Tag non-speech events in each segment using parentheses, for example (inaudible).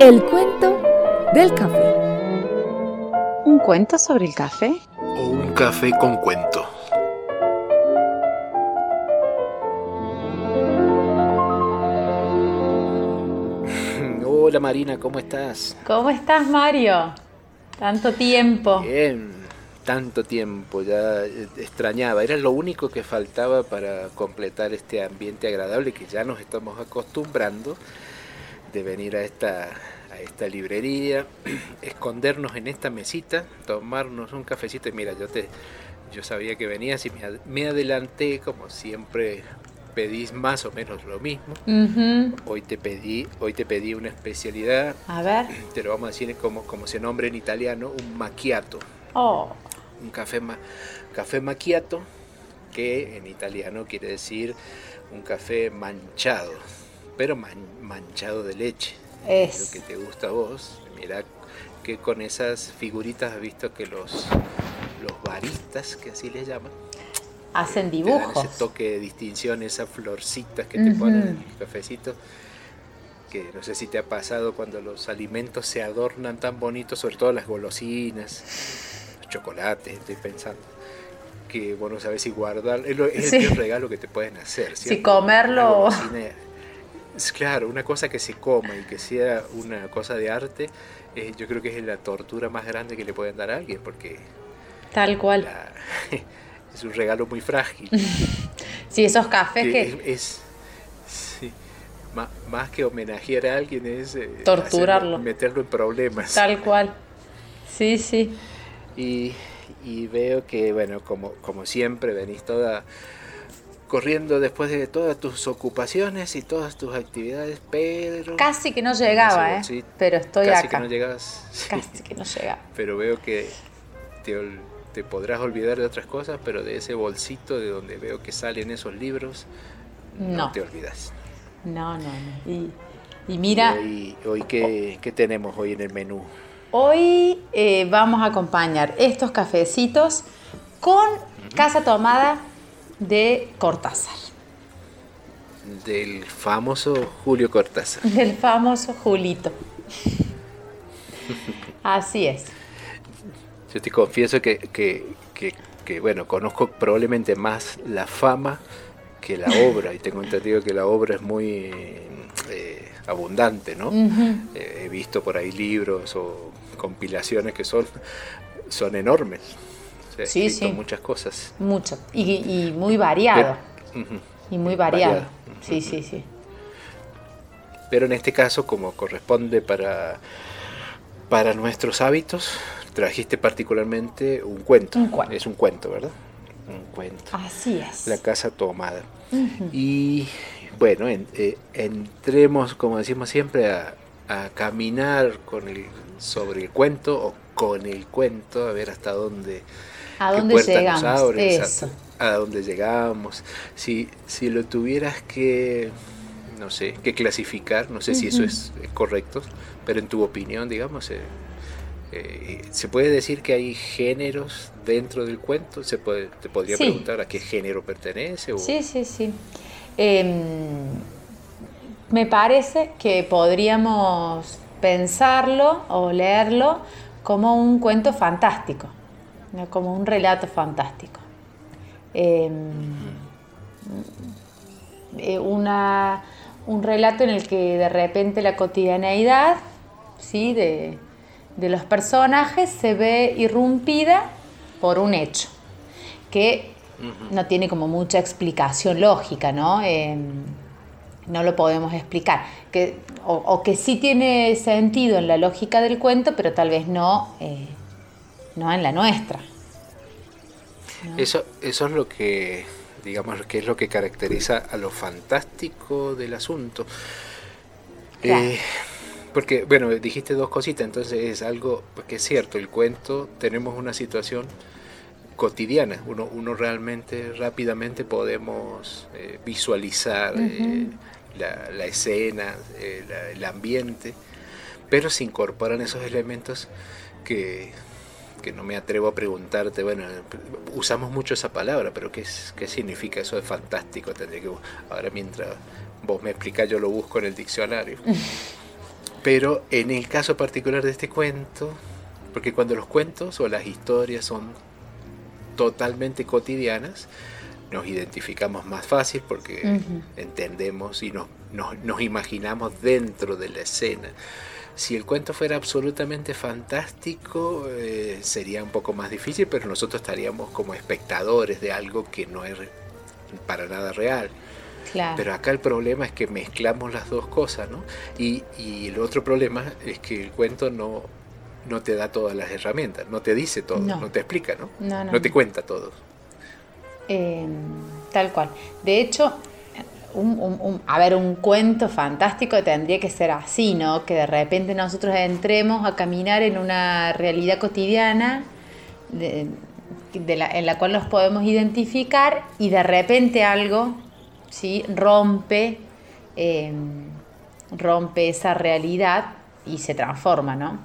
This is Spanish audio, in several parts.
El cuento del café. ¿Un cuento sobre el café? O un café con cuento. (laughs) Hola Marina, ¿cómo estás? ¿Cómo estás, Mario? Tanto tiempo. Bien, tanto tiempo, ya eh, extrañaba. Era lo único que faltaba para completar este ambiente agradable que ya nos estamos acostumbrando de venir a esta, a esta librería, (clears throat) escondernos en esta mesita, tomarnos un cafecito. Y mira, yo te yo sabía que venías y me, me adelanté como siempre pedís más o menos lo mismo. Hoy te pedí, hoy te pedí una especialidad, A ver. (clears throat) te lo vamos a decir como, como se nombra en italiano, un macchiato, Oh, un café, ma- café macchiato, que en italiano quiere decir un café manchado, pero man- manchado de leche. Lo es. que te gusta a vos, mira que con esas figuritas has visto que los, los baristas, que así les llaman, Hacen te dan dibujos. ese toque de distinción, esas florcitas que te Ujú. ponen en el cafecito. Que no sé si te ha pasado cuando los alimentos se adornan tan bonitos, sobre todo las golosinas, los chocolates, estoy pensando. Que bueno, sabes si guardar, es, lo- es Sí. el peor regalo que te pueden hacer. Si ¿cierto? comerlo- Una golosina- claro, una cosa que se coma y que sea una cosa de arte, eh, yo creo que es la tortura más grande que le pueden dar a alguien, porque Tal cual. la- (laughs) es un regalo muy frágil. (laughs) Sí, esos cafés que que. es, es- sí, ma- más que homenajear a alguien es eh, Torturarlo. hacerlo- meterlo en problemas. Tal cual. Sí, sí. Y, y veo que, bueno, como, como siempre, venís toda corriendo después de todas tus ocupaciones y todas tus actividades, pero... Casi que no llegaba, ¿eh? Pero estoy casi acá. que no llegabas. sí, (laughs) Casi que no llegaba. pero veo que te, te podrás olvidar de otras cosas, pero de ese bolsito de donde veo que salen esos libros, no, No. te olvidas. No, no, no. Y, y mira, ¿Y hoy, hoy qué, qué tenemos hoy en el menú? hoy eh, vamos a acompañar estos cafecitos con casa tomada de Cortázar. Del famoso Julio Cortázar. (laughs) Del famoso Julito. Así es. Yo te confieso que, que, que- que, bueno, conozco probablemente más la fama que la obra, y tengo entendido que la obra es muy eh, abundante, ¿no? Eh, he visto por ahí libros o compilaciones que son, son enormes. Ha Sí, escrito sí. muchas cosas. Mucho. Y, y muy variado. Y muy variado. Variado. Sí, sí, sí. Pero en este caso, como corresponde para, para nuestros hábitos, trajiste particularmente un cuento. Un cuento. Es un cuento, ¿verdad? Un cuento. Así es. La casa tomada. Y bueno, en- eh, entremos, como decimos siempre, a, a caminar con el, sobre el cuento o con el cuento, a ver hasta dónde, ¿A qué dónde nos llegamos? abre, Eso. exacto, a dónde llegamos. Si, si lo tuvieras que, no sé, que clasificar, no sé si eso es correcto, pero en tu opinión, digamos, eh, eh, ¿se puede decir que hay géneros dentro del cuento? ¿Se puede, te podría Sí. preguntar a qué género pertenece? O, Sí, sí, sí. Em, me parece que podríamos pensarlo o leerlo como un cuento fantástico. Como un relato fantástico. Em, eh, una- un relato en el que de repente la cotidianeidad ¿sí? de, de los personajes se ve irrumpida por un hecho que no tiene como mucha explicación lógica, ¿no? Eh, no lo podemos explicar. Que, o, o que sí tiene sentido en la lógica del cuento, pero tal vez no, eh, no en la nuestra. Eso, eso es lo que, digamos, que es lo que caracteriza a lo fantástico del asunto. Claro. Eh, porque, bueno, dijiste dos cositas, entonces es algo, porque es cierto, el cuento, tenemos una situación cotidiana, uno, uno realmente rápidamente podemos eh, visualizar eh, la, la escena, la- el ambiente, pero se incorporan esos elementos que, que no me atrevo a preguntarte, bueno, usamos mucho esa palabra, pero ¿qué, es- qué significa eso de fantástico? Tendría que, ahora mientras vos me explicás, yo lo busco en el diccionario. (laughs) Pero en el caso particular de este cuento, porque cuando los cuentos o las historias son totalmente cotidianas, nos identificamos más fácil porque entendemos y nos, nos, imaginamos dentro de la escena. Si el cuento fuera absolutamente fantástico, eh, sería un poco más difícil, pero nosotros estaríamos como espectadores de algo que no es para nada real. Pero acá el problema es que mezclamos las dos cosas, ¿no? Y, y el otro problema es que el cuento no, no te da todas las herramientas, no te dice todo, no, te explica, ¿no? No, te cuenta todo. Em, tal cual. De hecho, un, a ver, un cuento fantástico tendría que ser así, ¿no? Que de repente nosotros entremos a caminar en una realidad cotidiana en la cual nos podemos identificar y de repente algo ¿sí? rompe, em, rompe esa realidad y se transforma, ¿no?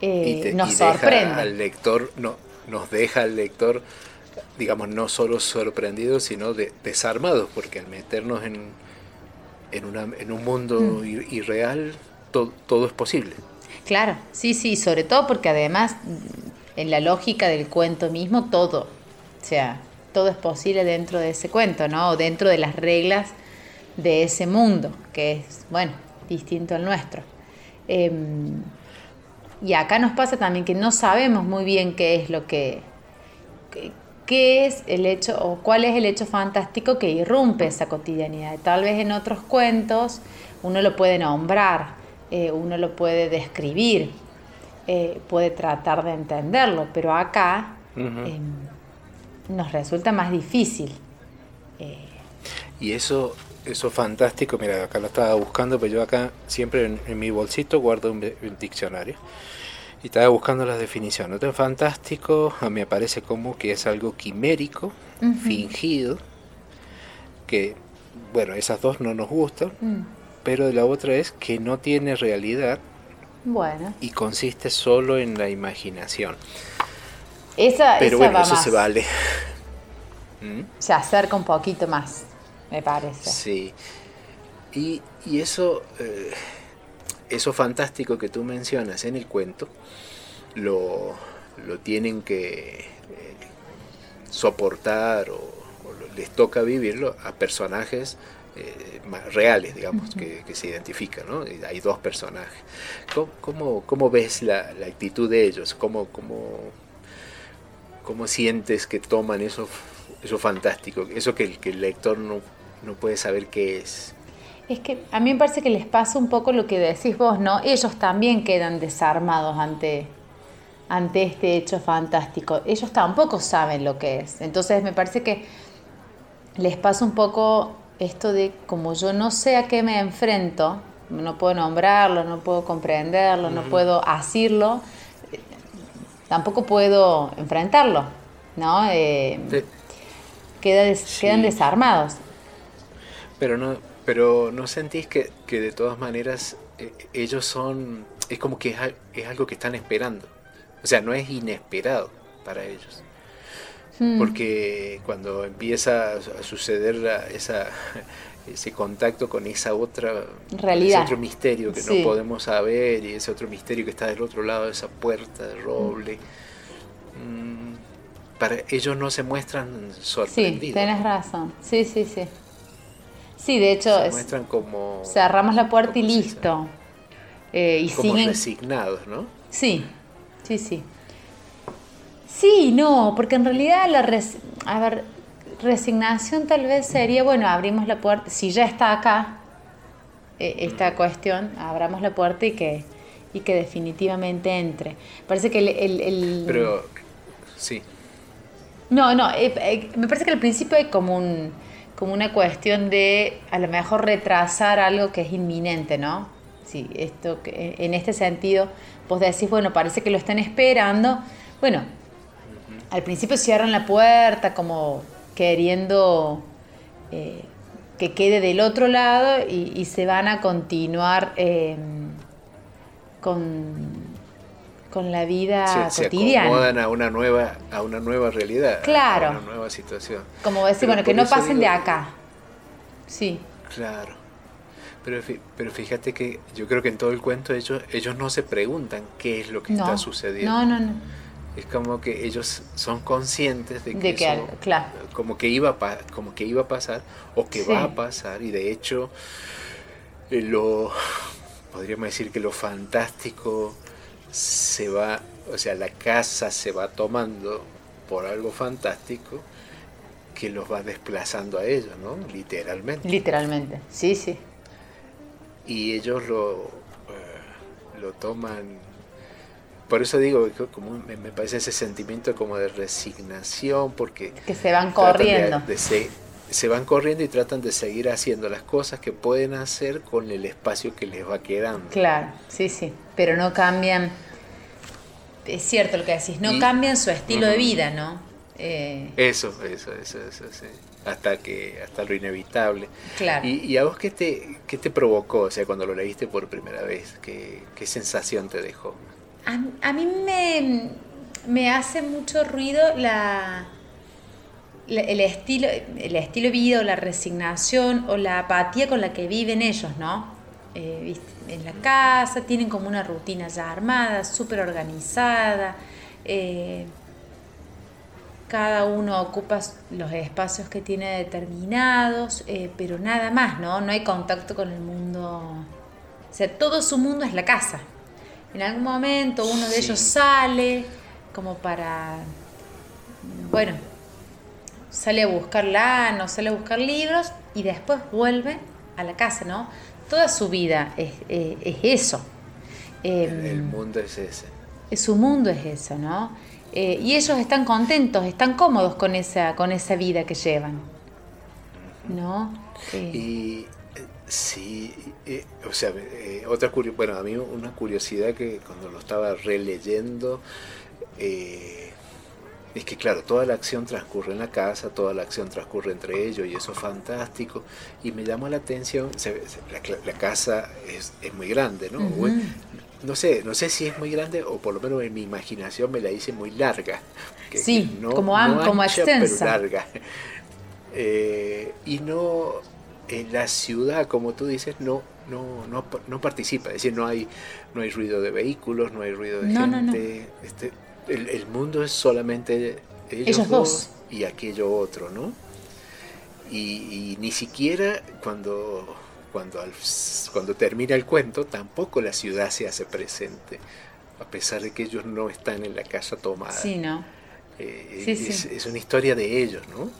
Eh, nos sorprende. al lector, no, nos deja al lector, digamos, no solo sorprendido, sino de, desarmado, porque al meternos en, en, un mundo mm. irreal, todo es posible. Claro, sí, sí, sobre todo porque además en la lógica del cuento mismo todo, o sea, todo es posible dentro de ese cuento, ¿no? O dentro de las reglas de ese mundo, que es, bueno, distinto al nuestro. Em, y acá nos pasa también que no sabemos muy bien qué es lo que, qué es el hecho o cuál es el hecho fantástico que irrumpe esa cotidianidad. Tal vez en otros cuentos uno lo puede nombrar, eh, uno lo puede describir, eh, puede tratar de entenderlo, pero acá nos resulta más difícil. Eh, y eso, eso fantástico, mira, acá lo estaba buscando, pero yo acá siempre en, mi bolsito guardo un, diccionario. Y estaba buscando las definiciones. Entonces, fantástico a mí me parece como que es algo quimérico, fingido, que, bueno, esas dos no nos gustan, mm. pero la otra es que no tiene realidad bueno. y consiste solo en la imaginación. Esa, Pero bueno, eso se vale. (laughs) ¿Mm? Se acerca un poquito más, me parece. Sí. Y, eso, eh, eso fantástico que tú mencionas en el cuento, lo, tienen que eh, soportar o, les toca vivirlo a personajes eh, reales, digamos, que, se identifican, ¿no? Hay dos personajes. ¿Cómo, cómo, ves la, la, actitud de ellos? ¿Cómo, cómo, ¿Cómo sientes que toman eso, eso fantástico? Eso que, el lector no, puede saber qué es. Es que a mí me parece que les pasa un poco lo que decís vos, ¿no? Ellos también quedan desarmados ante, ante este hecho fantástico. Ellos tampoco saben lo que es. Entonces me parece que les pasa un poco esto de como yo no sé a qué me enfrento, no puedo nombrarlo, no puedo comprenderlo, no puedo asirlo, tampoco puedo enfrentarlo, ¿no? Eh, quedan desarmados. Pero no, pero no sentís que, de todas maneras eh, ellos son, es como que es, algo que están esperando. O sea, no es inesperado para ellos. Hmm. Porque cuando empieza a suceder esa, ese contacto con esa otra realidad, ese otro misterio que no podemos saber y ese otro misterio que está del otro lado de esa puerta de roble. Mm, para ellos no se muestran sorprendidos. Sí, tenés razón. Sí, sí, sí. Sí, de hecho se muestran como cerramos la puerta y listo. Eh, y como resignados, ¿no? Sí, sí, sí. Sí, no, porque en realidad la a ver, resignación tal vez sería, bueno, abrimos la puerta, si ya está acá eh, esta cuestión, abramos la puerta y que, y que definitivamente entre. Parece que el... Pero, sí. No, no, eh, eh, me parece que al principio hay como, un, como una cuestión de a lo mejor retrasar algo que es inminente, ¿no? Sí, esto, en este sentido, vos decís, bueno, parece que lo están esperando. Bueno, al principio cierran la puerta como queriendo eh, que quede del otro lado y, se van a continuar em, con, con la vida cotidiana. Se acomodan a una nueva, a una nueva realidad, claro. a una nueva situación. Como decir, bueno, que no pasen de acá. Sí. Claro. Pero, pero fíjate que yo creo que en todo el cuento ellos, ellos no se preguntan qué es lo que está sucediendo. No, no, no. Es como que ellos son conscientes de que, eso, claro. como, que iba a como que iba a pasar o que va a pasar y de hecho eh, lo podríamos decir que lo fantástico se va, o sea, la casa se va tomando por algo fantástico que los va desplazando a ellos, ¿no? Literalmente. Literalmente, sí, sí. Y ellos lo, eh, lo toman, por eso digo, como me, parece ese sentimiento como de resignación, porque... Que se van corriendo. Se van corriendo y tratan de seguir haciendo las cosas que pueden hacer con el espacio que les va quedando. Claro, sí, sí, pero no cambian es cierto lo que decís, no cambian su estilo de vida, ¿no? Eh, eso, eso, eso, eso, sí. Hasta que, hasta lo inevitable. Claro. ¿Y, a vos qué te, qué te provocó, o sea, cuando lo leíste por primera vez? ¿Qué, qué sensación te dejó? A, mí me, me, hace mucho ruido la, el, estilo, el estilo de vida o la resignación o la apatía con la que viven ellos, ¿no? Eh, en la casa, tienen como una rutina ya armada, súper organizada. Eh, cada uno ocupa los espacios que tiene determinados, eh, pero nada más, ¿no? No hay contacto con el mundo. O sea, todo su mundo es la casa. En algún momento uno de ellos sale como para, bueno, sale a buscar lana, sale a buscar libros y después vuelve a la casa, ¿no? toda su vida es, eso. el, em, mundo es ese. Su mundo es eso, ¿no? Eh, y ellos están contentos, están cómodos con esa, con esa vida que llevan. ¿No? Eh. Y sí, o sea, eh, otra bueno, a mí una curiosidad que cuando lo estaba releyendo, es que claro, toda la acción transcurre en la casa, toda la acción transcurre entre ellos y eso es fantástico. Y me llamó la atención, la, casa es, muy grande, ¿no? No sé, no sé si es muy grande o por lo menos en mi imaginación me la hice muy larga. sí, como, como extensa. Pero larga. (laughs) Eh, y no, en la ciudad, como tú dices, no, no, no, no participa. Es decir, no hay, no hay ruido de vehículos, no hay ruido de gente. Este, el, mundo es solamente ellos, dos, y aquello otro, ¿no? Y, ni siquiera cuando, cuando, cuando termina el cuento, tampoco la ciudad se hace presente, a pesar de que ellos no están en la casa tomada. Sí, ¿no? Eh, es, una historia de ellos, ¿no?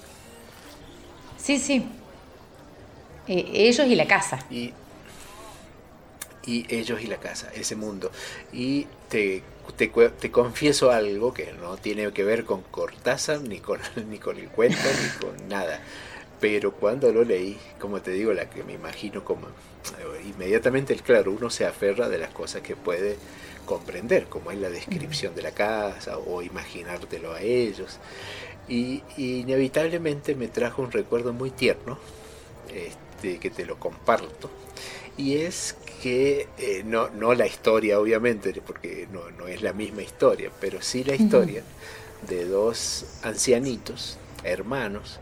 Sí, sí. Eh, ellos y la casa. Y, y ellos y la casa, ese mundo. Y te te, te, confieso algo que no tiene que ver con Cortázar, ni con, (laughs) ni con el cuento, ni con nada. Pero cuando lo leí, como te digo, la que me imagino como eh, inmediatamente, claro, uno se aferra de las cosas que puede comprender, como es la descripción de la casa o imaginártelo a ellos. Y, inevitablemente me trajo un recuerdo muy tierno, este, que te lo comparto, y es que eh, no, no la historia obviamente, porque no, no, es la misma historia, pero sí la historia de dos ancianitos, hermanos,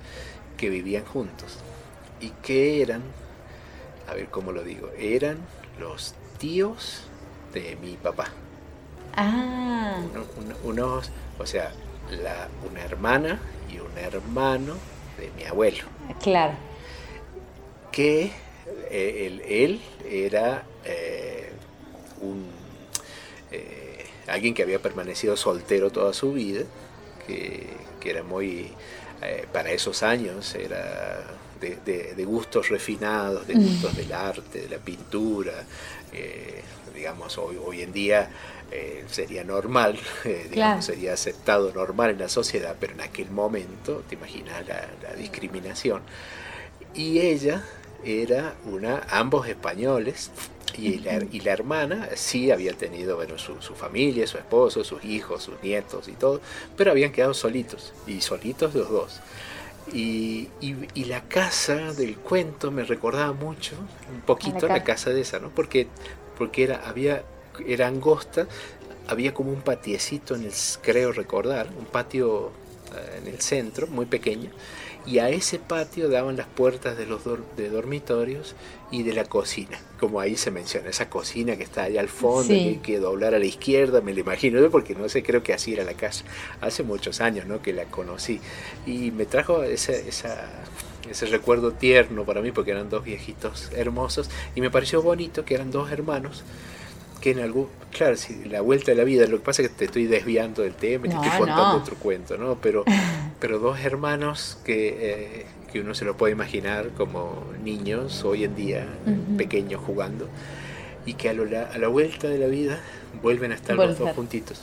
que vivían juntos y que eran, a ver cómo lo digo, eran los tíos de mi papá. Ah. unos, o sea, la, una hermana y un hermano de mi abuelo. Claro. Que eh, él, era eh, un, eh, alguien que había permanecido soltero toda su vida, que, era muy, para esos años, era de, gustos refinados, de gustos del arte, de la pintura, digamos, hoy, hoy en día sería normal, (laughs) digamos, sería aceptado normal en la sociedad, pero en aquel momento, te imaginas la, la discriminación. Y ella era una, ambos españoles, y la, y la hermana sí había tenido bueno, su, familia, su esposo, sus hijos, sus nietos y todo, pero habían quedado solitos, y solitos los dos. Y, y, la casa del cuento me recordaba mucho, un poquito la, casa de esa, ¿no? Porque, porque era, había, era angosta, había como un patiecito en el, creo recordar, un patio eh, en el centro, muy pequeño, y a ese patio daban las puertas de los de dormitorios y de la cocina, como ahí se menciona, esa cocina que está allá al fondo, que hay que doblar a la izquierda, me lo imagino, porque no sé, creo que así era la casa, hace muchos años ¿no? que la conocí, y me trajo esa, ese recuerdo tierno para mí, porque eran dos viejitos hermosos, y me pareció bonito que eran dos hermanos, que en algún, claro, si la vuelta de la vida, lo que pasa es que te estoy desviando del tema y te estoy contando otro cuento, ¿no? Pero, (laughs) pero dos hermanos que, eh, que uno se lo puede imaginar como niños hoy en día, pequeños jugando, y que a, a, la vuelta de la vida vuelven a estar los dos juntitos,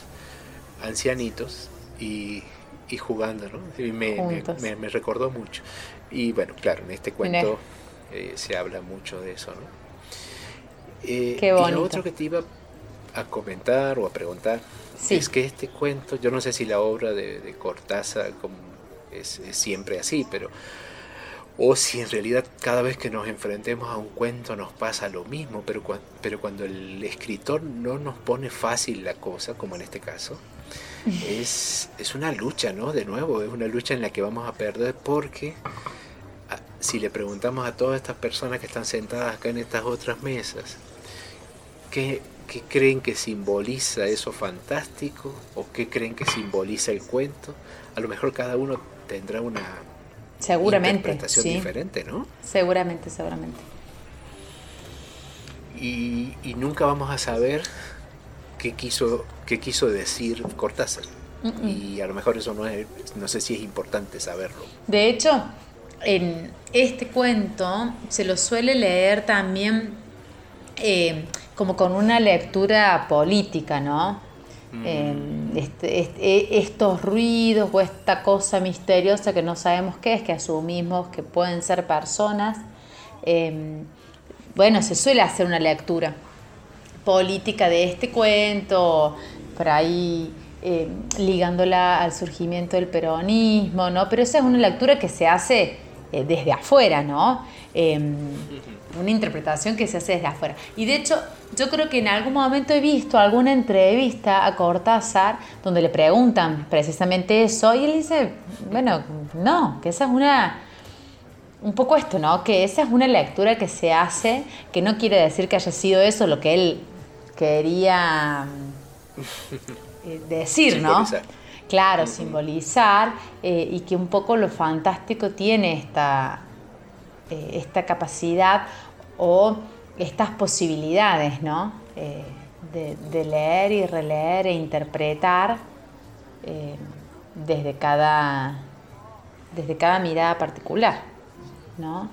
ancianitos y, y jugando, ¿no? Y me, me, recordó mucho. Y bueno, claro, en este cuento eh, se habla mucho de eso, ¿no? Eh, y lo otro que te iba a comentar o a preguntar es que este cuento, yo no sé si la obra de, Cortázar es, siempre así, pero o si en realidad cada vez que nos enfrentemos a un cuento nos pasa lo mismo, pero, pero cuando el escritor no nos pone fácil la cosa, como en este caso, (laughs) es, es una lucha, ¿no? De nuevo, es una lucha en la que vamos a perder porque si le preguntamos a todas estas personas que están sentadas acá en estas otras mesas, ¿Qué, creen que simboliza eso fantástico? ¿O qué creen que simboliza el cuento? A lo mejor cada uno tendrá una seguramente, interpretación diferente, ¿no? Seguramente, seguramente. Y, nunca vamos a saber qué quiso, qué quiso decir Cortázar. Y a lo mejor eso no es, no sé si es importante saberlo. De hecho, en este cuento se lo suele leer también eh, como con una lectura política, ¿no? Mm. Em, este, este, estos ruidos o esta cosa misteriosa que no sabemos qué es, que asumimos que pueden ser personas, em, bueno, se suele hacer una lectura política de este cuento, por ahí em, ligándola al surgimiento del peronismo, ¿no? Pero esa es una lectura que se hace eh, desde afuera, ¿no? Una interpretación que se hace desde afuera. Y de hecho, yo creo que en algún momento he visto alguna entrevista a Cortázar donde le preguntan precisamente eso y él dice, bueno, no, que esa es una... Un poco esto, ¿no? Que esa es una lectura que se hace, que no quiere decir que haya sido eso lo que él quería eh, decir, ¿no? Claro, simbolizar eh, y que un poco lo fantástico tiene esta, eh, esta capacidad o estas posibilidades, ¿no? Eh, de, leer y releer e interpretar eh, desde, cada, desde cada mirada particular, ¿no?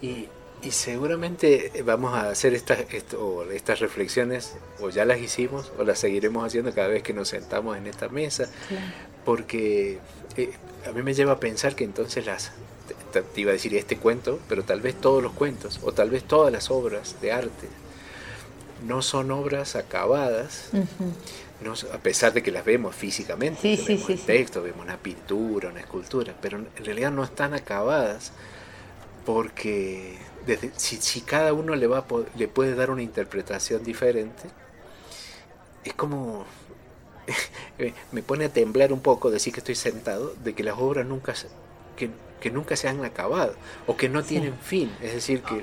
Y, seguramente vamos a hacer estas, estas reflexiones, o ya las hicimos, o las seguiremos haciendo cada vez que nos sentamos en esta mesa, porque a mí me lleva a pensar que entonces las, te, iba a decir este cuento, pero tal vez todos los cuentos, o tal vez todas las obras de arte, no son obras acabadas, a pesar de que las vemos físicamente, vemos el texto, vemos una pintura, una escultura, pero en realidad no están acabadas porque desde, si, cada uno le, va le puede dar una interpretación diferente, es como (laughs) me pone a temblar un poco decir que estoy sentado, de que las obras nunca que que nunca se han acabado o que no tienen fin. Es decir, que,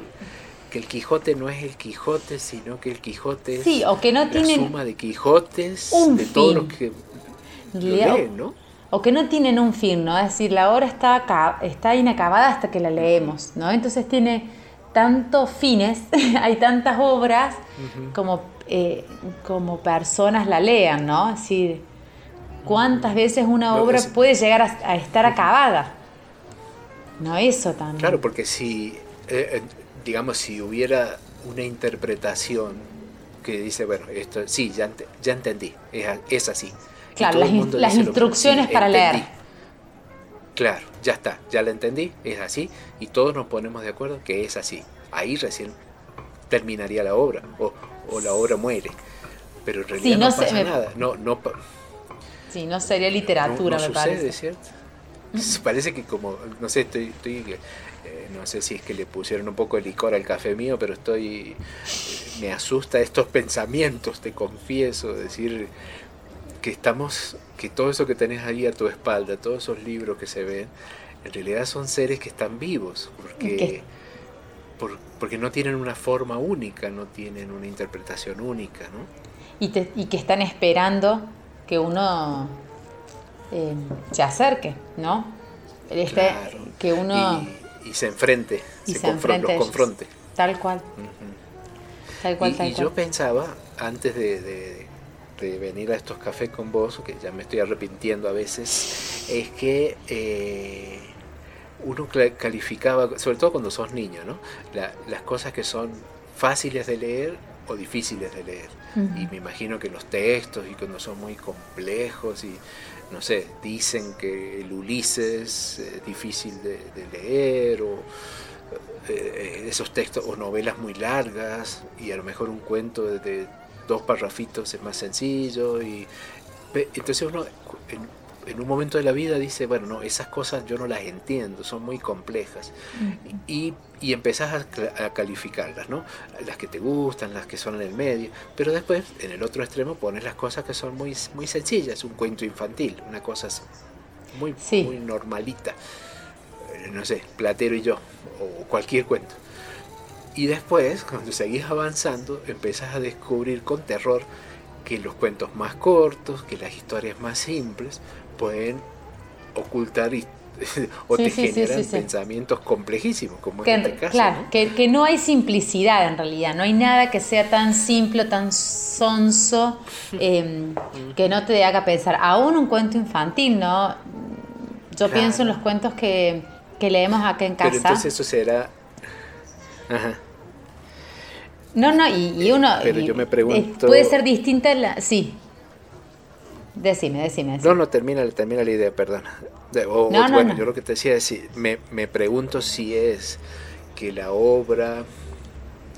que, el Quijote no es el Quijote, sino que el Quijote es o que no la suma de Quijotes de todos los que lo leen, ¿no? O que no tienen un fin, ¿no? Es decir, la obra está, está inacabada hasta que la leemos, ¿no? Entonces tiene tantos fines, (laughs) hay tantas obras como, eh, como personas la lean, ¿no? Es decir, ¿cuántas veces una obra puede llegar a estar acabada? No, eso también. Claro, porque si, eh, eh, digamos, si hubiera una interpretación que dice, bueno, esto sí, ya, ya entendí, es, así. Claro, las, instrucciones para leer. Claro, ya está, ya la entendí, es así, y todos nos ponemos de acuerdo que es así. Ahí recién terminaría la obra, o, la obra muere. Pero en realidad no, pasa nada. No, no, sí, no sería literatura, me parece. ¿cierto? (laughs) Parece que como, no sé, estoy, estoy eh, no sé si es que le pusieron un poco de licor al café mío, pero estoy, eh, me asusta estos pensamientos, te confieso, decir que estamos, que todo eso que tenés ahí a tu espalda, todos esos libros que se ven, en realidad son seres que están vivos, porque, porque no tienen una forma única, no tienen una interpretación única, ¿no? Y, y que están esperando que uno eh, se acerque, ¿no? Este, que uno... Y, se enfrente, y se, enfrente los confronte. Tal cual. Tal cual, y, yo pensaba, antes de, venir a estos cafés con vos, que ya me estoy arrepintiendo a veces, es que eh, uno calificaba, sobre todo cuando sos niño, ¿no? las cosas que son fáciles de leer o difíciles de leer. Y me imagino que los textos y cuando son muy complejos y no sé, dicen que el Ulises es difícil de, leer o eh, esos textos o novelas muy largas y a lo mejor un cuento de, dos parrafitos es más sencillo y entonces uno en un momento de la vida dice, bueno, no, esas cosas yo no las entiendo, son muy complejas. y, y, empezás a, calificarlas, ¿no? Las que te gustan, las que son en el medio. Pero después, en el otro extremo, pones las cosas que son muy, muy sencillas, un cuento infantil, una cosa muy, muy normalita. Eh, no sé, Platero y yo, o cualquier cuento. Y después, cuando seguís avanzando, empezás a descubrir con terror que los cuentos más cortos, que las historias más simples, pueden ocultar y, (laughs) o te generan pensamientos complejísimos, como que, en este caso. Claro, Que, no hay simplicidad en realidad, no hay nada que sea tan simple, tan sonso, (laughs) em, que no te haga pensar. Aún un cuento infantil, ¿no? Yo pienso en los cuentos que, que leemos acá en casa. Pero entonces eso será... Ajá. No, no, y, uno... Pero yo me pregunto... Puede ser distinta la... Sí, Decime, decime, No, no, termina, termina la idea, perdona. bueno, yo lo que te decía es, me, me pregunto si es que la obra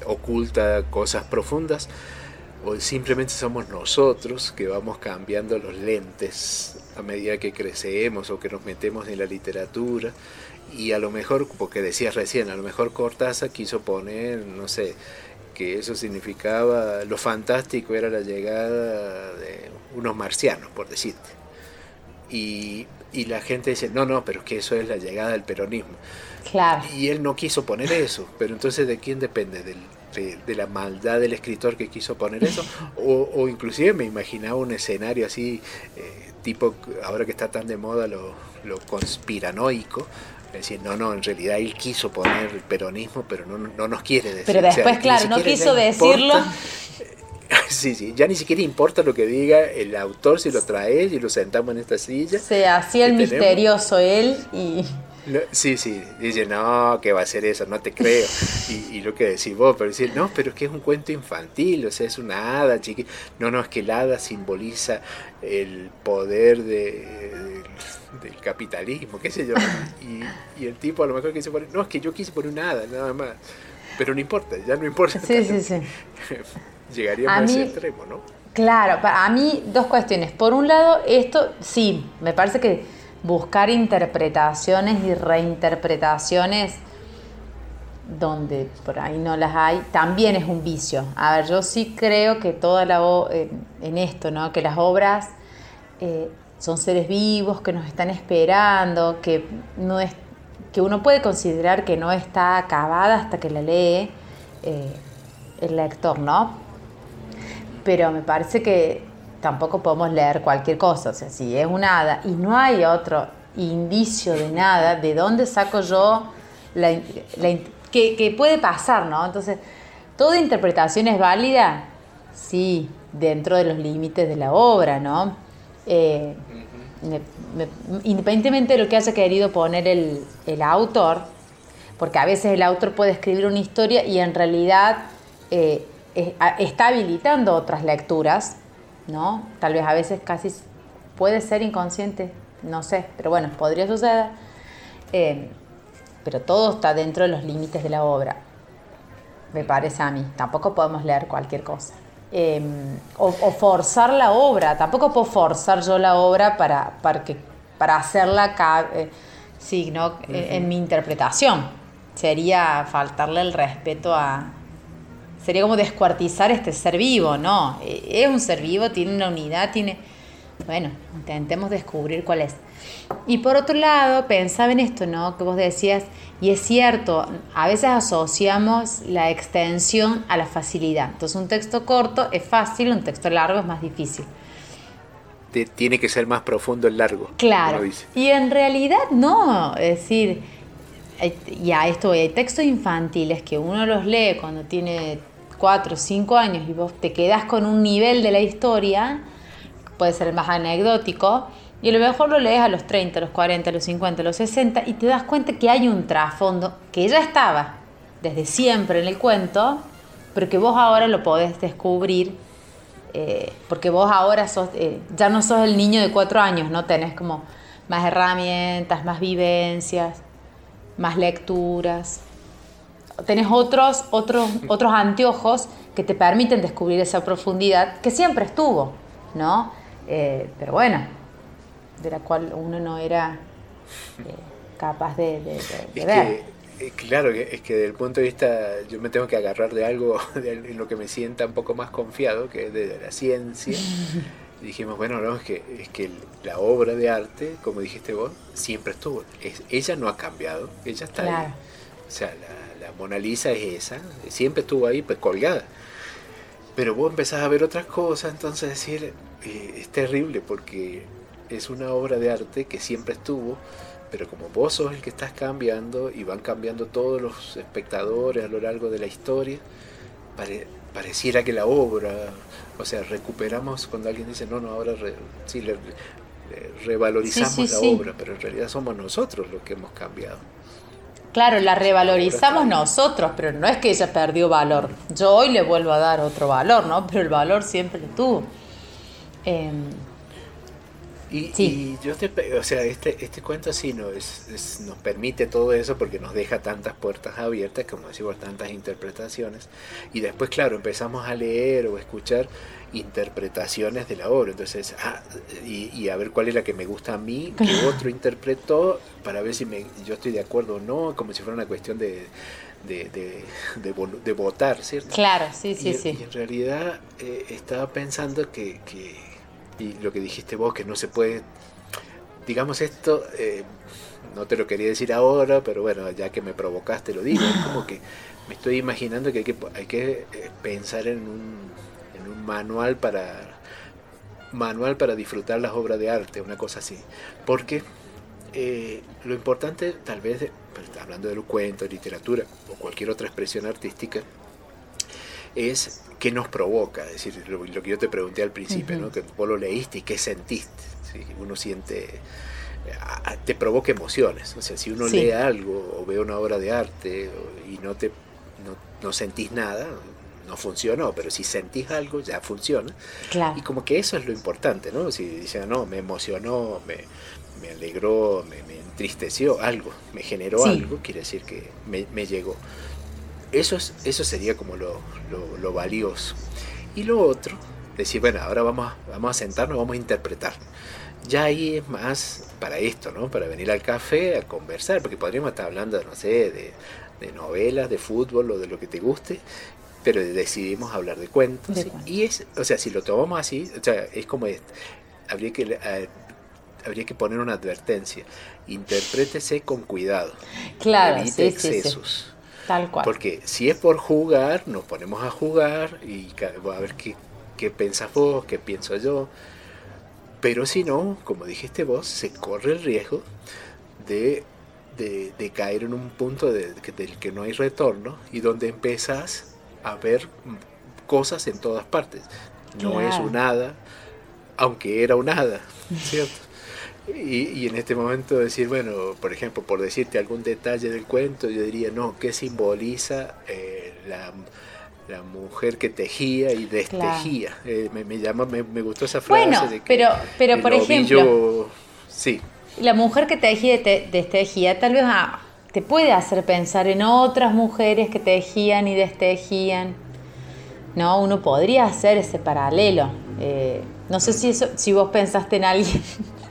oculta cosas profundas o simplemente somos nosotros que vamos cambiando los lentes a medida que crecemos o que nos metemos en la literatura. Y a lo mejor, porque decías recién, a lo mejor Cortázar quiso poner, no sé, que eso significaba, lo fantástico era la llegada de unos marcianos, por decirte. Y, la gente dice, no, no, pero es que eso es la llegada del peronismo. Claro. Y él no quiso poner eso, pero entonces ¿de quién depende? de, la maldad del escritor que quiso poner eso? (laughs) O, o inclusive me imaginaba un escenario así, eh, tipo, ahora que está tan de moda lo, lo conspiranoico, decir, no, no, en realidad él quiso poner el peronismo, pero no, no nos quiere decir. Pero después, claro, no quiso decirlo. (laughs) Sí, sí, ya ni siquiera importa lo que diga el autor si lo traes y lo sentamos en esta silla. Se hacía el misterioso él y... sí, sí, dice, no, que va a ser eso, no te creo. (laughs) Y, lo que decís vos, pero decir, no, pero es que es un cuento infantil, o sea, es una hada, chiqui. No, no, es que el hada simboliza el poder de, del capitalismo, qué sé yo. Y, el tipo a lo mejor quiso poner, no, es que yo quise poner una hada, nada más. Pero no importa, ya no importa. Sí, sí, sí. (laughs) Llegaríamos a, ese extremo, ¿no? Claro, a mí dos cuestiones. Por un lado, esto sí, me parece que buscar interpretaciones y reinterpretaciones donde por ahí no las hay, también es un vicio. A ver, yo sí creo que toda la en esto, ¿no? Que las obras eh, son seres vivos que nos están esperando, que no es que uno puede considerar que no está acabada hasta que la lee eh, el lector, ¿no? Pero me parece que tampoco podemos leer cualquier cosa, o sea, si es un hada y no hay otro indicio de nada, ¿de dónde saco yo la, que, puede pasar, ¿no? Entonces, ¿toda interpretación es válida? Sí, dentro de los límites de la obra, ¿no? Eh, independientemente de lo que haya querido poner el, autor, porque a veces el autor puede escribir una historia y en realidad eh, está habilitando otras lecturas, ¿no? Tal vez a veces casi puede ser inconsciente, no sé, pero bueno, podría suceder. Eh, pero todo está dentro de los límites de la obra, me parece a mí. Tampoco podemos leer cualquier cosa. Em, o, forzar la obra, tampoco puedo forzar yo la obra para, para, que, para hacerla eh, en mi interpretación. Sería faltarle el respeto a, sería como descuartizar este ser vivo, ¿no? Es un ser vivo, tiene una unidad, tiene, bueno, intentemos descubrir cuál es. Y por otro lado, pensaba en esto, ¿no? Que vos decías, y es cierto, a veces asociamos la extensión a la facilidad. Entonces un texto corto es fácil, un texto largo es más difícil. tiene que ser más profundo el largo. Claro. Y en realidad no, es decir, ya esto hay textos infantiles que uno los lee cuando tiene 4 o 5 años y vos te quedas con un nivel de la historia, puede ser más anecdótico, y a lo mejor lo lees a los 30, a los 40, a los 50, a los 60 y te das cuenta que hay un trasfondo que ya estaba desde siempre en el cuento, pero que vos ahora lo podés descubrir eh, porque vos ahora sos, eh, ya no sos el niño de 4 años, ¿no? Tenés como más herramientas, más vivencias, más lecturas. Tenés otros, otros, otros anteojos que te permiten descubrir esa profundidad que siempre estuvo, ¿no? Eh, pero bueno, de la cual uno no era eh, capaz de, ver. Eh, claro, es que desde el punto de vista, yo me tengo que agarrar de algo (laughs) en lo que me sienta un poco más confiado, que es de la ciencia. (laughs) dijimos, bueno, no, es que, es que la obra de arte, como dijiste vos, siempre estuvo. ella no ha cambiado, ella está ahí. O sea, la, la, Mona Lisa es esa, siempre estuvo ahí, pues colgada. Pero vos empezás a ver otras cosas, entonces decir, eh, es terrible porque es una obra de arte que siempre estuvo, pero como vos sos el que estás cambiando y van cambiando todos los espectadores a lo largo de la historia, pareciera que la obra, o sea, recuperamos cuando alguien dice, no, no, ahora sí, le, revalorizamos la obra, pero en realidad somos nosotros los que hemos cambiado. Claro, la revalorizamos nosotros, pero no es que ella perdió valor. Yo hoy le vuelvo a dar otro valor, ¿no? Pero el valor siempre lo tuvo. Em, y, yo te, o sea, este, este cuento sí nos, nos permite todo eso porque nos deja tantas puertas abiertas, como decimos, tantas interpretaciones. Y después, claro, empezamos a leer o escuchar interpretaciones de la obra. Entonces, ah, y, a ver cuál es la que me gusta a mí, que otro interpretó, para ver si me, yo estoy de acuerdo o no, como si fuera una cuestión de, de, votar, ¿cierto? Claro, sí, sí, sí. Y en realidad eh, estaba pensando que, que y lo que dijiste vos, que no se puede, digamos esto, eh, no te lo quería decir ahora, pero bueno, ya que me provocaste lo digo, es como que me estoy imaginando que hay que, hay que eh, pensar en un, en un manual para manual para disfrutar las obras de arte, una cosa así, porque eh, lo importante tal vez, hablando de los cuentos, literatura o cualquier otra expresión artística, es qué nos provoca, es decir, lo, que yo te pregunté al principio, ¿no? que vos lo leíste y qué sentiste, uno siente, te provoca emociones, o sea, si uno lee algo o ve una obra de arte y no, te, no, sentís nada, no funcionó, pero si sentís algo ya funciona. Y como que eso es lo importante, ¿no? Si dicen, no, me emocionó, me, me alegró, me, entristeció, algo, me generó algo, quiere decir que me, me llegó. Eso, es, eso sería como lo, lo, valioso. Y lo otro, decir, bueno, ahora vamos a, vamos a sentarnos, vamos a interpretar. Ya ahí es más para esto, ¿no? Para venir al café a conversar, porque podríamos estar hablando, no sé, de, de novelas, de fútbol o de lo que te guste, pero decidimos hablar de cuentos. y es, o sea, si lo tomamos así, o sea, es como esto, habría que eh, habría que poner una advertencia. Interprétese con cuidado. Claro, evite excesos. Tal cual. Porque si es por jugar, nos ponemos a jugar y a ver qué, qué pensás vos, qué pienso yo. Pero si no, como dijiste vos, se corre el riesgo de, de, caer en un punto de, del que no hay retorno y donde empezás a ver cosas en todas partes. No es un hada, aunque era un hada, ¿cierto? Y, en este momento decir, bueno, por ejemplo, por decirte algún detalle del cuento, yo diría, no, ¿qué simboliza eh, la, mujer que tejía y destejía? Eh, me, me, llama, me, gustó esa frase. Bueno, pero, pero por ejemplo, sí. la mujer que tejía y destejía tal vez ah, te puede hacer pensar en otras mujeres que tejían y destejían. No, uno podría hacer ese paralelo. Eh, no sé si, eso, si vos pensaste en alguien (laughs)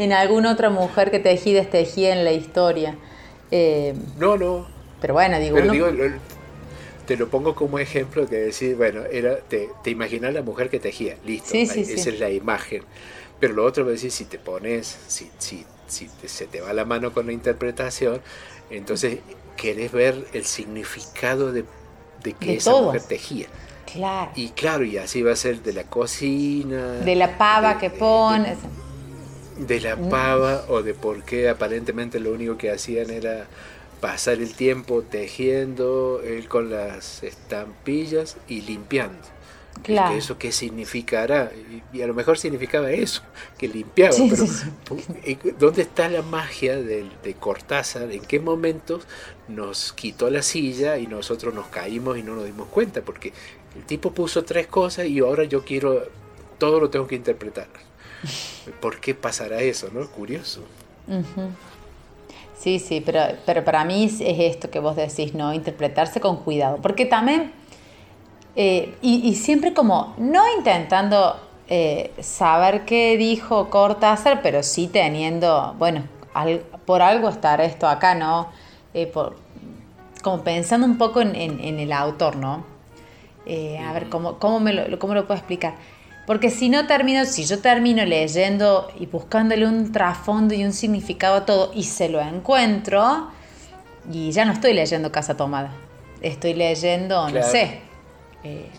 en alguna otra mujer que tejida tejía en la historia. Eh, no, no. Pero bueno, digo, te lo pongo como ejemplo que decir, bueno, era, te, te imaginas la mujer que tejía, listo, esa es la imagen. pero lo otro es decir, si te pones, si, si, si se te va la mano con la interpretación, entonces querés ver el significado de, de que esa mujer tejía. Claro. Y claro, y así va a ser de la cocina. De la pava que pones. De, la mm. pava o de por qué aparentemente lo único que hacían era pasar el tiempo tejiendo, él con las estampillas y limpiando. Claro. ¿Eso qué significará? Y, a lo mejor significaba eso, que limpiaba. pero ¿dónde está la magia de, de, Cortázar? ¿En qué momentos nos quitó la silla y nosotros nos caímos y no nos dimos cuenta? Porque el tipo puso tres cosas y ahora yo quiero, todo lo tengo que interpretar. (laughs) ¿Por qué pasará eso? ¿no? Curioso. Sí, sí, pero, pero para mí es esto que vos decís, ¿no? Interpretarse con cuidado. Porque también eh, y, siempre como, no intentando eh, saber qué dijo Cortázar, pero sí teniendo, bueno, por algo estar esto acá, ¿no? Eh, como pensando un poco en, el autor, ¿no? a ver, ¿cómo, cómo, me lo, ¿cómo lo puedo explicar? Porque si no termino, si yo termino leyendo y buscándole un trasfondo y un significado a todo y se lo encuentro, y ya no estoy leyendo Casa Tomada, estoy leyendo, no sé, eh,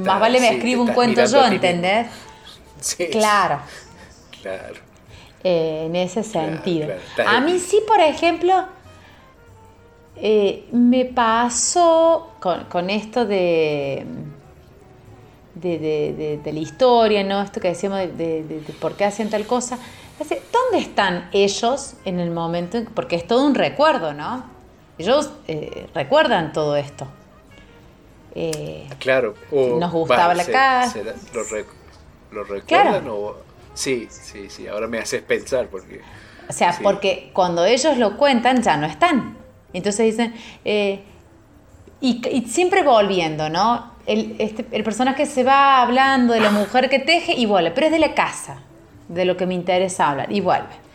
más vale me escribo un cuento yo, ¿entendés? (laughs) Sí, claro. Claro. Eh, en ese sentido. A mí sí, por ejemplo, eh, me pasó con, esto de de, la historia, ¿no? Esto que decíamos de, por qué hacen tal cosa. ¿Dónde están ellos en el momento? Porque es todo un recuerdo, ¿no? Ellos recuerdan todo esto. Eh, claro. nos gustaba la casa. ¿Lo, recuerdan o...? Sí, sí, sí, ahora me haces pensar porque... O sea, porque cuando ellos lo cuentan ya no están. Entonces dicen... Eh, y, siempre volviendo, ¿no? El, este, el personaje se va hablando de la mujer que teje y vuelve, pero es de la casa, de lo que me interesa hablar, y vuelve.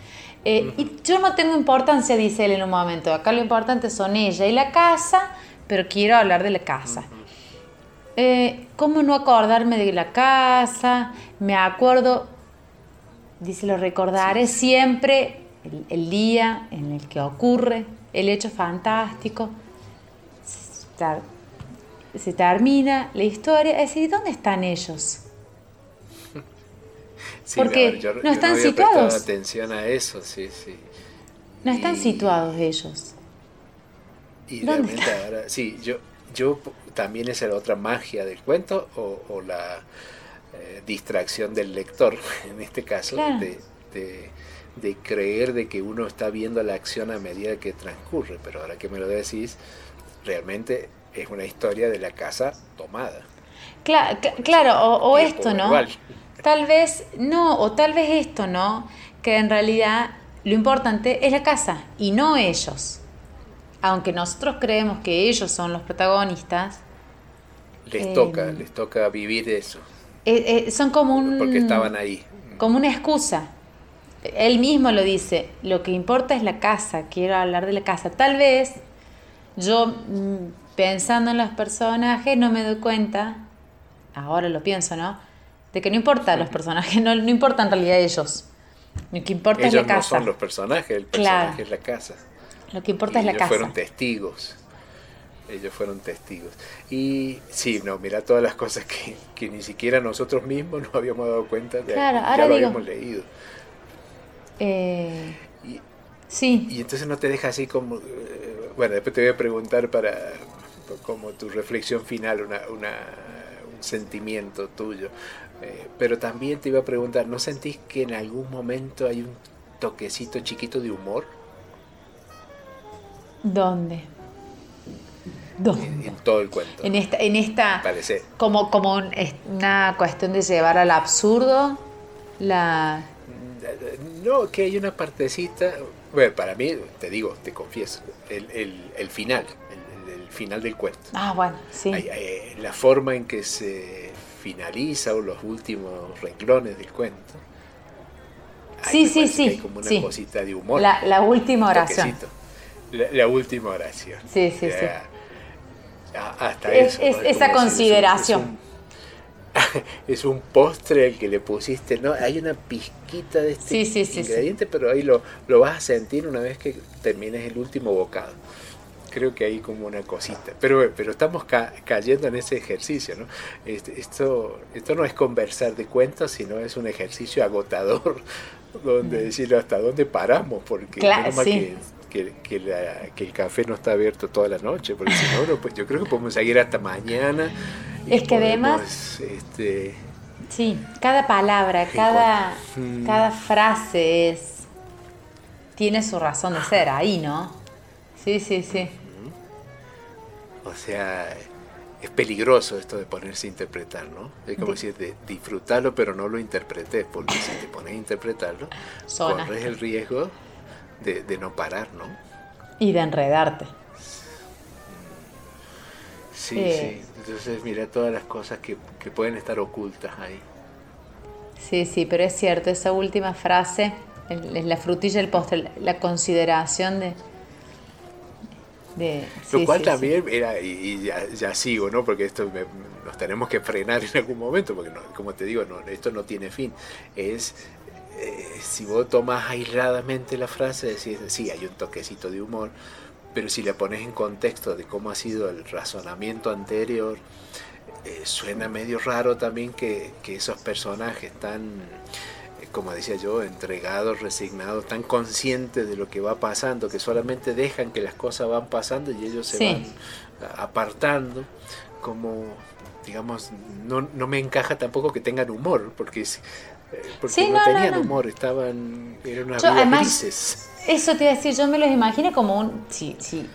Eh, y yo no tengo importancia, dice él en un momento. Acá lo importante son ella y la casa, pero quiero hablar de la casa. Eh, ¿Cómo no acordarme de la casa? Me acuerdo, dice, lo recordaré siempre el, día en el que ocurre el hecho fantástico. Se, termina la historia. Es decir, ¿dónde están ellos? (laughs) Porque no, están situados. atención a eso, sí, sí. No están situados ellos. Y realmente ahora, sí, yo, yo también es la otra magia del cuento o, la eh, distracción del lector, (laughs) en este caso, de, creer de que uno está viendo la acción a medida que transcurre. Pero ahora que me lo decís, realmente es una historia de la casa tomada. Claro, claro o, esto, ¿no? Tal vez, no, o tal vez esto, ¿no? Que en realidad lo importante es la casa y no ellos aunque nosotros creemos que ellos son los protagonistas, les toca, eh, les toca vivir eso. Eh, eh, son como un... Porque estaban ahí. Como una excusa. Él mismo lo dice, lo que importa es la casa, quiero hablar de la casa. Tal vez yo mm, pensando en los personajes no me doy cuenta, ahora lo pienso, ¿no? De que no importa los personajes, no, no importa en realidad ellos. Lo que importa es la casa. no son los personajes, el personaje es la casa. Lo que importa es la ellos casa. fueron testigos. Ellos fueron testigos. Y sí, no, mira todas las cosas que, ni siquiera nosotros mismos nos habíamos dado cuenta de claro, ya lo habíamos leído. Eh, sí. Y entonces no te deja así como. Eh, bueno, después te voy a preguntar para como tu reflexión final, una, una un sentimiento tuyo. Eh, pero también te iba a preguntar, ¿no sentís que en algún momento hay un toquecito chiquito de humor? ¿Dónde? ¿Dónde? En, todo el cuento. En esta, en esta Parece. como, como una cuestión de llevar al absurdo la... No, que hay una partecita, bueno, para mí, te digo, te confieso, el, final, el, final del cuento. Ah, bueno, sí. la forma en que se finaliza o los últimos renglones del cuento. Sí, sí, sí. Hay como una cosita de humor. La, la última oración. La, última oración. Sí, sí, sí. Hasta eso. esa consideración. es un (laughs) postre al que le pusiste, ¿no? Hay una pizquita de este ingrediente, pero ahí lo, lo vas a sentir una vez que termines el último bocado creo que hay como una cosita. Pero, pero estamos cayendo en ese ejercicio, ¿no? Este, esto, esto no es conversar de cuentos, sino es un ejercicio agotador, (laughs) donde mm. decir hasta dónde paramos, porque que, que, el café no está abierto toda la noche, porque si no, pues yo creo que podemos seguir hasta mañana. Es que además... Este, sí, cada palabra, cada, mm. cada frase es tiene su razón de ser ahí, ¿no? Sí, sí, sí. O sea, es peligroso esto de ponerse a interpretar, ¿no? Es como decir, de, disfrutarlo, pero no lo interpretes, porque si te pones a interpretarlo, corres el riesgo de, no parar, ¿no? Y de enredarte. Sí, sí. Entonces, mira todas las cosas que, que pueden estar ocultas ahí. Sí, sí, pero es cierto, esa última frase, es la frutilla del postre, la consideración de lo cual también era, y, ya, sigo, ¿no? Porque esto nos tenemos que frenar en algún momento, porque como te digo, no, esto no tiene fin. Es eh, si vos tomas aisladamente la frase, decís, sí, hay un toquecito de humor, pero si le pones en contexto de cómo ha sido el razonamiento anterior, eh, suena medio raro también que, que esos personajes tan como decía yo, entregados, resignados, tan conscientes de lo que va pasando, que solamente dejan que las cosas van pasando y ellos se van apartando, como, digamos, no, no, me encaja tampoco que tengan humor, porque, eh, porque no, tenían humor, estaban, eran unas vidas Eso te iba a decir, yo me los imagino como un, sí, sí,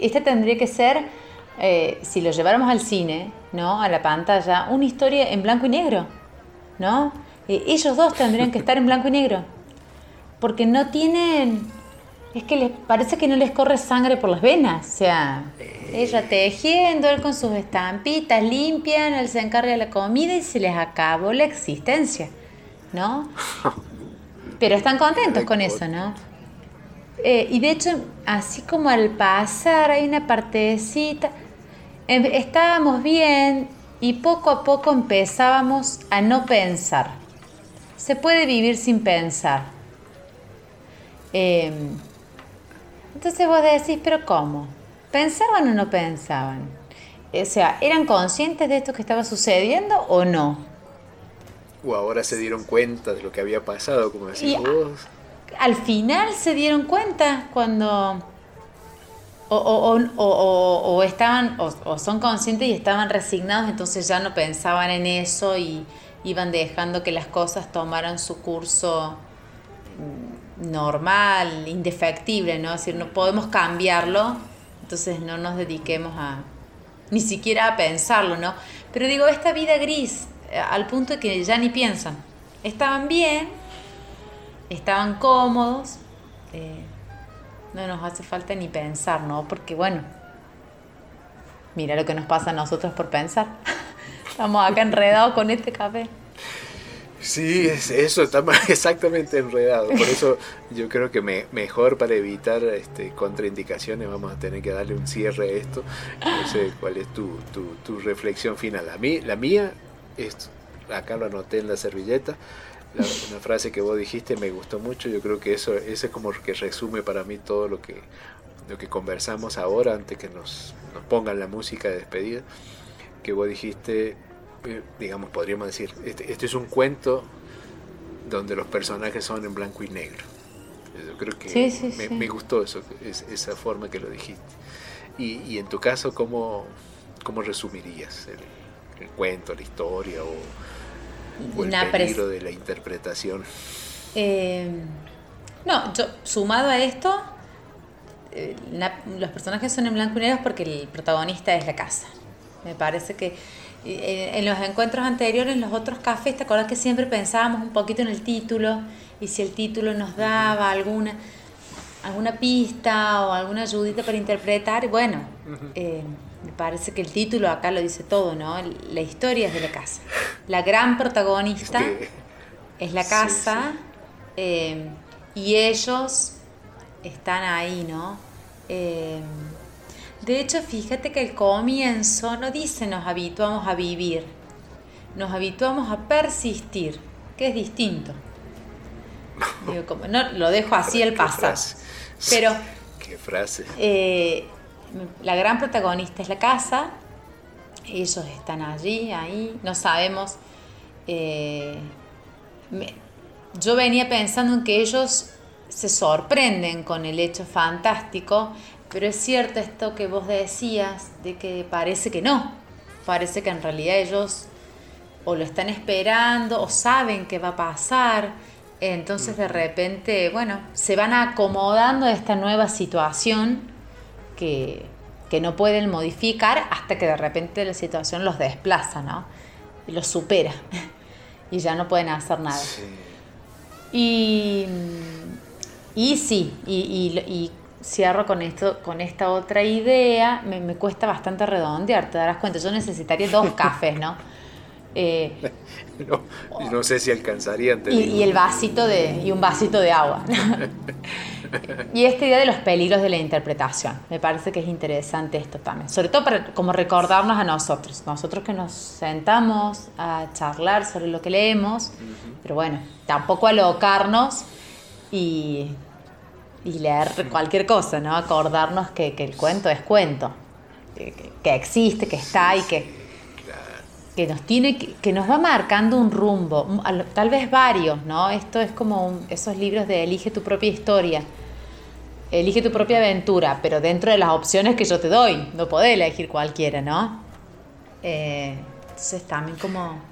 este tendría que ser, eh, si lo lleváramos al cine, ¿no? A la pantalla, una historia en blanco y negro, ¿no? Eh, ellos dos tendrían que estar en blanco y negro. Porque no tienen. Es que les parece que no les corre sangre por las venas. O sea, ella tejiendo, él con sus estampitas, limpian, él se encarga de la comida y se les acabó la existencia. ¿No? (laughs) Pero están contentos con eso, ¿no? Eh, y de hecho, así como al pasar hay una partecita, em, estábamos bien y poco a poco empezábamos a no pensar se puede vivir sin pensar. Em, entonces vos decís, pero ¿cómo? ¿Pensaban o no pensaban? O sea, ¿eran conscientes de esto que estaba sucediendo o no? O ahora se dieron cuenta de lo que había pasado, como decís vos. Al final se dieron cuenta cuando... O, estaban, o son conscientes y estaban resignados, entonces ya no pensaban en eso y, iban dejando que las cosas tomaran su curso mm, normal, indefectible, ¿no? Es decir, no podemos cambiarlo, entonces no nos dediquemos a ni siquiera a pensarlo, ¿no? Pero digo, esta vida gris, eh, al punto de que ya ni piensan. Estaban bien, estaban cómodos, eh, no nos hace falta ni pensar, ¿no? Porque bueno, mira lo que nos pasa a nosotros por pensar. (laughs) Estamos acá enredados con este café. Sí, es eso, está (laughs) exactamente enredado. Por eso yo creo que me, mejor para evitar este, contraindicaciones vamos a tener que darle un cierre a esto. No sé cuál es tu, tu, reflexión final. A mí, la mía, es, acá lo anoté en la servilleta, una frase que vos dijiste me gustó mucho. Yo creo que eso, ese es como que resume para mí todo lo que, lo que conversamos ahora antes que nos, nos pongan la música de despedida que vos dijiste, eh, digamos, podríamos decir, este, este, es un cuento donde los personajes son en blanco y negro. Yo creo que me, gustó eso, esa forma que lo dijiste. Y, y en tu caso, ¿cómo, cómo resumirías el, cuento, la historia o, el peligro de la interpretación? Eh, no, yo, sumado a esto, eh, los personajes son en blanco y negro porque el protagonista es la casa. Me parece que eh, en los encuentros anteriores, en los otros cafés, ¿te acuerdas que siempre pensábamos un poquito en el título? Y si el título nos daba alguna, alguna pista o alguna ayudita para interpretar, bueno, eh, me parece que el título acá lo dice todo, ¿no? La historia es de la casa. La gran protagonista es la casa eh, y ellos están ahí, ¿no? De hecho, fíjate que el comienzo no dice nos habituamos a vivir, nos habituamos a persistir, que es distinto. Digo, como, no, lo dejo así el (laughs) pasado. Pero. Qué frase. Eh, la gran protagonista es la casa. Ellos están allí, ahí. No sabemos. Eh, yo venía pensando en que ellos se sorprenden con el hecho fantástico, pero es cierto esto que vos decías, de que parece que no. Parece que en realidad ellos o lo están esperando o saben que va a pasar entonces de repente, bueno, se van acomodando a esta nueva situación que, no pueden modificar hasta que de repente la situación los desplaza, ¿no? Y los supera. (laughs) y ya no pueden hacer nada. Y, y sí, y, cierro con esto, con esta otra idea, me, me, cuesta bastante redondear, te darás cuenta, yo necesitaría dos (laughs) cafés, ¿no? Eh, (laughs) no, sé si alcanzarían. Y, y, el vasito de, y un vasito de agua. (laughs) y esta idea de los peligros de la interpretación. Me parece que es interesante esto también. Sobre todo para como recordarnos a nosotros. Nosotros que nos sentamos a charlar sobre lo que leemos. Pero bueno, tampoco alocarnos y, y leer cualquier cosa, ¿no? Acordarnos que, que el cuento es cuento. Que, que existe, que está y que que nos tiene que nos va marcando un rumbo, tal vez varios, ¿no? Esto es como esos libros de elige tu propia historia. Elige tu propia aventura, pero dentro de las opciones que yo te doy, no podés elegir cualquiera, ¿no? Eh, entonces también como...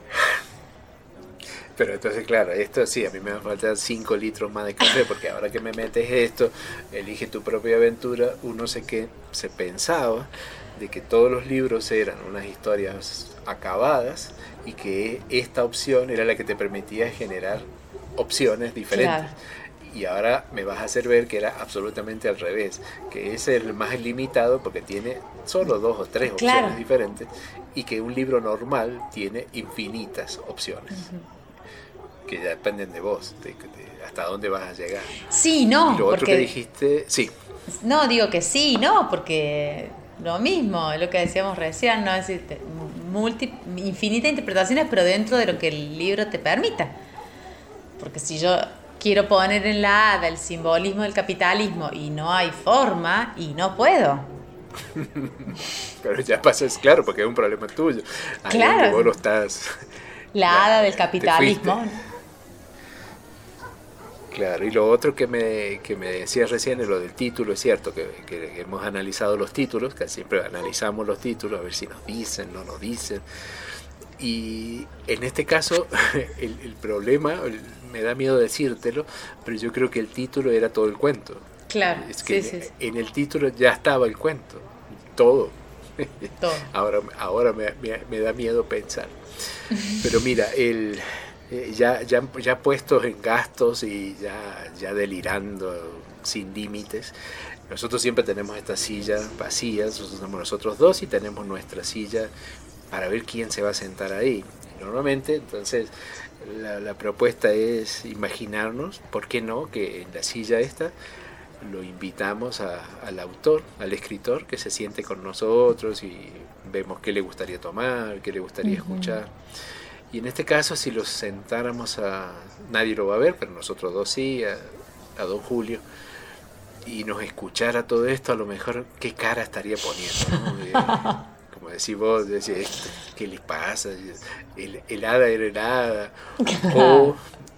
Pero entonces, claro, esto sí, a mí me faltar 5 litros más de café, porque ahora que me metes esto, elige tu propia aventura, uno sé que se pensaba de que todos los libros eran unas historias acabadas y que esta opción era la que te permitía generar opciones diferentes. Y ahora me vas a hacer ver que era absolutamente al revés, que es el más limitado porque tiene solo dos o tres opciones diferentes y que un libro normal tiene infinitas opciones. Que ya dependen de vos, de, hasta dónde vas a llegar. Sí, no. Y lo otro que dijiste, sí. No, digo que sí, no, porque lo mismo, lo que decíamos recién, ¿no? Es decir, multi, infinitas interpretaciones, pero dentro de lo que el libro te permita. Porque si yo quiero poner en la hada el simbolismo del capitalismo y no hay forma y no puedo. (laughs) pero ya pasa, es claro, porque es un problema tuyo. claro. vos lo estás. La hada (laughs) del capitalismo. Claro, y lo otro que me, que me decías recién es lo del título, es cierto que, hemos analizado los títulos, que siempre analizamos los títulos a ver si nos dicen, no nos dicen. Y en este caso, (laughs) el, problema, me da miedo decírtelo, pero yo creo que el título era todo el cuento. Claro, es que en, el título ya estaba el cuento, todo. todo. (laughs) Ahora, ahora me, me da miedo pensar. Pero mira, el, eh, ya, ya, ya puestos en gastos y ya, ya delirando sin límites. Nosotros siempre tenemos esta silla vacía, nosotros somos nosotros dos y tenemos nuestra silla para ver quién se va a sentar ahí. Normalmente, entonces, la, la, propuesta es imaginarnos, ¿por qué no?, que en la silla esta lo invitamos a, al autor, al escritor, que se siente con nosotros y vemos qué le gustaría tomar, qué le gustaría escuchar. Y en este caso, si los sentáramos a. Nadie lo va a ver, pero nosotros dos sí, a, don Julio, y nos escuchara todo esto, a lo mejor, ¿qué cara estaría poniendo? (laughs) como decís vos, decís, ¿qué les pasa? El, el hada era el hada. O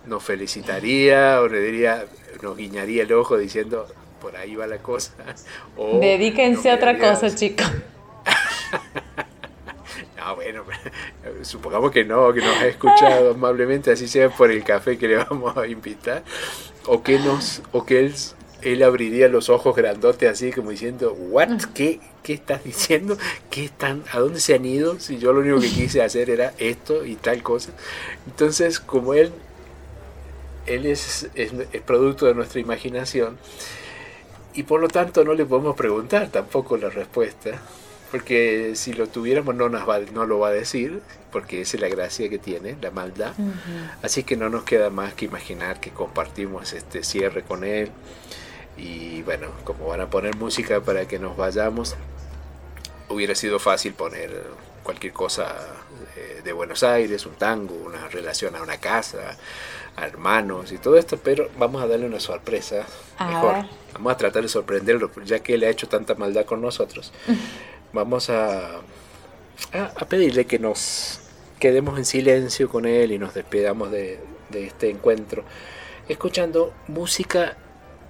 nos felicitaría, o le diría, nos guiñaría el ojo diciendo, por ahí va la cosa. O Dedíquense a otra cosa, chicos. (laughs) Ah, bueno, (laughs) supongamos que no, que nos ha escuchado (laughs) amablemente, así sea por el café que le vamos a invitar, o que nos, o que él, él abriría los ojos grandotes así como diciendo, ¿what? ¿Qué, qué estás diciendo? ¿Qué están, ¿A dónde se han ido? Si yo lo único que quise hacer era esto y tal cosa. Entonces, como él, él es, es, es producto de nuestra imaginación, y por lo tanto no le podemos preguntar tampoco la respuesta porque si lo tuviéramos no, nos va, no lo va a decir, porque esa es la gracia que tiene, la maldad. Así que no nos queda más que imaginar que compartimos este cierre con él. Y bueno, como van a poner música para que nos vayamos, hubiera sido fácil poner cualquier cosa eh, de Buenos Aires, un tango, una relación a una casa, a hermanos y todo esto, pero vamos a darle una sorpresa mejor. Vamos a tratar de sorprenderlo, ya que él ha hecho tanta maldad con nosotros. (laughs) vamos a, a, pedirle que nos quedemos en silencio con él y nos despedamos de, este encuentro, escuchando música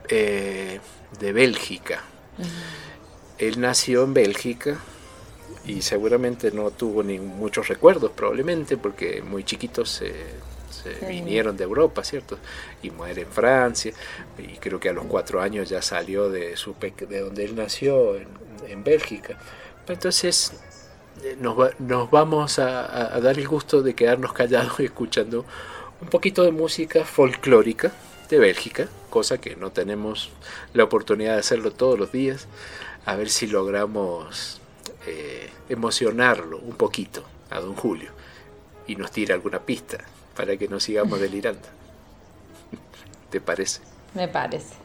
eh, de Bélgica. Él nació en Bélgica, y seguramente no tuvo ni muchos recuerdos probablemente porque muy chiquitos se, vinieron de Europa, ¿cierto? Y muere en Francia y creo que a los cuatro años ya salió de, su de donde él nació, en, Bélgica. Entonces eh, nos, nos vamos a, dar el gusto de quedarnos callados escuchando un poquito de música folclórica de Bélgica, cosa que no tenemos la oportunidad de hacerlo todos los días, a ver si logramos eh, emocionarlo un poquito a don Julio y nos tira alguna pista para que no sigamos (laughs) delirando. ¿Te parece? Me parece.